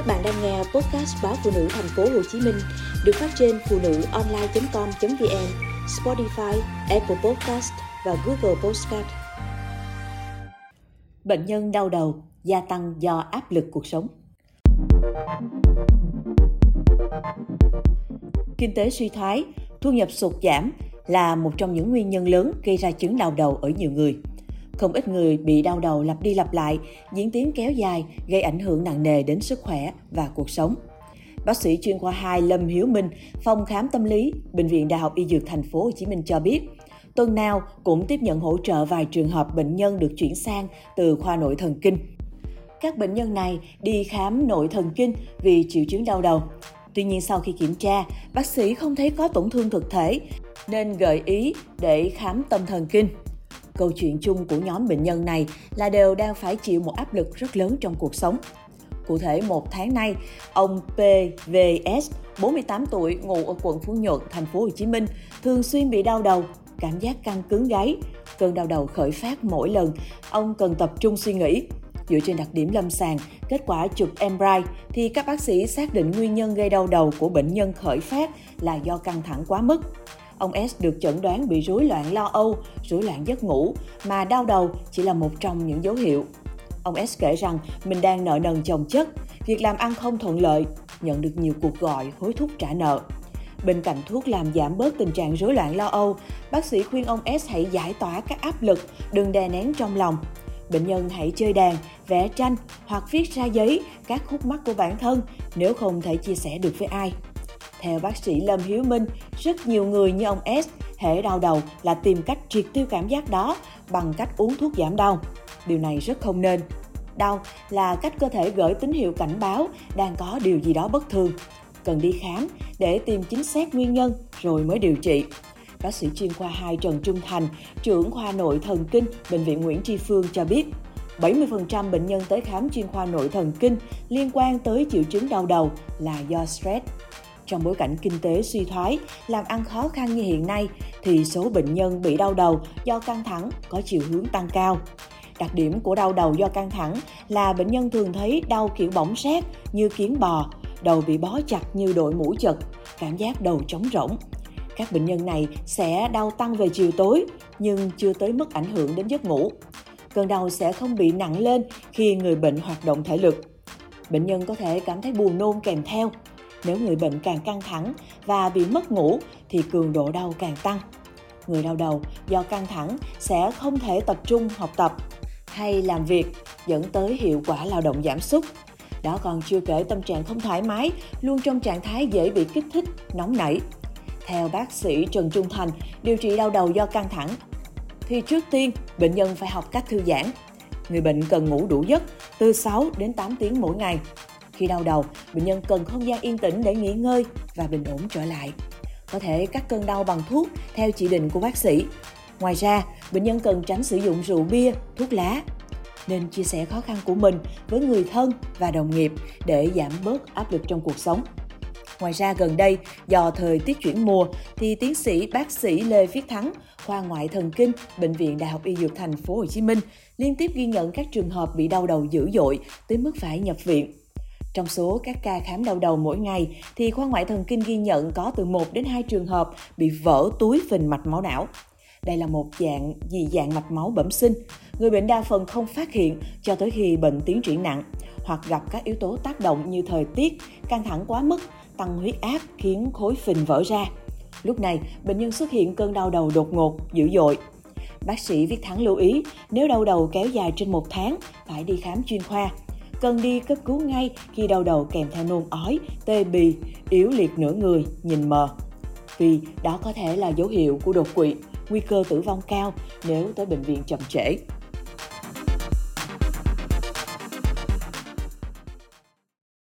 Các bạn đang nghe podcast báo phụ nữ thành phố Hồ Chí Minh được phát trên phụ nữ online.com.vn, Spotify, Apple Podcast và Google Podcast. Bệnh nhân đau đầu gia tăng do áp lực cuộc sống. Kinh tế suy thoái, thu nhập sụt giảm là một trong những nguyên nhân lớn gây ra chứng đau đầu ở nhiều người. Không ít người bị đau đầu lặp đi lặp lại, diễn tiến kéo dài, gây ảnh hưởng nặng nề đến sức khỏe và cuộc sống. Bác sĩ chuyên khoa 2 Lâm Hiếu Minh, phòng khám tâm lý, Bệnh viện Đại học Y Dược Thành phố Hồ Chí Minh cho biết, tuần nào cũng tiếp nhận hỗ trợ vài trường hợp bệnh nhân được chuyển sang từ khoa nội thần kinh. Các bệnh nhân này đi khám nội thần kinh vì triệu chứng đau đầu. Tuy nhiên sau khi kiểm tra, bác sĩ không thấy có tổn thương thực thể nên gợi ý để khám tâm thần kinh. Câu chuyện chung của nhóm bệnh nhân này là đều đang phải chịu một áp lực rất lớn trong cuộc sống. Cụ thể, một tháng nay, ông PVS, 48 tuổi, ngụ ở quận Phú Nhuận, thành phố Hồ Chí Minh, thường xuyên bị đau đầu, cảm giác căng cứng gáy. Cơn đau đầu khởi phát mỗi lần, ông cần tập trung suy nghĩ. Dựa trên đặc điểm lâm sàng, kết quả chụp MRI thì các bác sĩ xác định nguyên nhân gây đau đầu của bệnh nhân khởi phát là do căng thẳng quá mức. Ông S được chẩn đoán bị rối loạn lo âu, rối loạn giấc ngủ, mà đau đầu chỉ là một trong những dấu hiệu. Ông S kể rằng mình đang nợ nần chồng chất, việc làm ăn không thuận lợi, nhận được nhiều cuộc gọi hối thúc trả nợ. Bên cạnh thuốc làm giảm bớt tình trạng rối loạn lo âu, bác sĩ khuyên ông S hãy giải tỏa các áp lực, đừng đè nén trong lòng. Bệnh nhân hãy chơi đàn, vẽ tranh hoặc viết ra giấy các khúc mắc của bản thân nếu không thể chia sẻ được với ai. Theo bác sĩ Lâm Hiếu Minh, rất nhiều người như ông S hệ đau đầu là tìm cách triệt tiêu cảm giác đó bằng cách uống thuốc giảm đau. Điều này rất không nên. Đau là cách cơ thể gửi tín hiệu cảnh báo đang có điều gì đó bất thường. Cần đi khám để tìm chính xác nguyên nhân rồi mới điều trị. Bác sĩ chuyên khoa 2 Trần Trung Thành, trưởng khoa nội thần kinh Bệnh viện Nguyễn Tri Phương cho biết, 70% bệnh nhân tới khám chuyên khoa nội thần kinh liên quan tới triệu chứng đau đầu là do stress. Trong bối cảnh kinh tế suy thoái, làm ăn khó khăn như hiện nay, thì số bệnh nhân bị đau đầu do căng thẳng có chiều hướng tăng cao. Đặc điểm của đau đầu do căng thẳng là bệnh nhân thường thấy đau kiểu bỏng sét như kiến bò, đầu bị bó chặt như đội mũ chật, cảm giác đầu trống rỗng. Các bệnh nhân này sẽ đau tăng về chiều tối nhưng chưa tới mức ảnh hưởng đến giấc ngủ. Cơn đau sẽ không bị nặng lên khi người bệnh hoạt động thể lực. Bệnh nhân có thể cảm thấy buồn nôn kèm theo, nếu người bệnh càng căng thẳng và bị mất ngủ thì cường độ đau càng tăng. Người đau đầu do căng thẳng sẽ không thể tập trung học tập hay làm việc dẫn tới hiệu quả lao động giảm sút. Đó còn chưa kể tâm trạng không thoải mái, luôn trong trạng thái dễ bị kích thích, nóng nảy. Theo bác sĩ Trần Trung Thành, điều trị đau đầu do căng thẳng thì trước tiên bệnh nhân phải học cách thư giãn. Người bệnh cần ngủ đủ giấc từ 6 đến 8 tiếng mỗi ngày khi đau đầu, bệnh nhân cần không gian yên tĩnh để nghỉ ngơi và bình ổn trở lại. Có thể cắt cơn đau bằng thuốc theo chỉ định của bác sĩ. Ngoài ra, bệnh nhân cần tránh sử dụng rượu bia, thuốc lá. Nên chia sẻ khó khăn của mình với người thân và đồng nghiệp để giảm bớt áp lực trong cuộc sống. Ngoài ra gần đây, do thời tiết chuyển mùa thì tiến sĩ bác sĩ Lê Viết Thắng, khoa ngoại thần kinh, bệnh viện Đại học Y Dược Thành phố Hồ Chí Minh liên tiếp ghi nhận các trường hợp bị đau đầu dữ dội tới mức phải nhập viện. Trong số các ca khám đau đầu mỗi ngày thì khoa ngoại thần kinh ghi nhận có từ 1 đến 2 trường hợp bị vỡ túi phình mạch máu não. Đây là một dạng dị dạng mạch máu bẩm sinh. Người bệnh đa phần không phát hiện cho tới khi bệnh tiến triển nặng hoặc gặp các yếu tố tác động như thời tiết, căng thẳng quá mức, tăng huyết áp khiến khối phình vỡ ra. Lúc này, bệnh nhân xuất hiện cơn đau đầu đột ngột, dữ dội. Bác sĩ Viết Thắng lưu ý, nếu đau đầu kéo dài trên một tháng, phải đi khám chuyên khoa cần đi cấp cứu ngay khi đau đầu kèm theo nôn ói, tê bì, yếu liệt nửa người, nhìn mờ. Vì đó có thể là dấu hiệu của đột quỵ, nguy cơ tử vong cao nếu tới bệnh viện chậm trễ.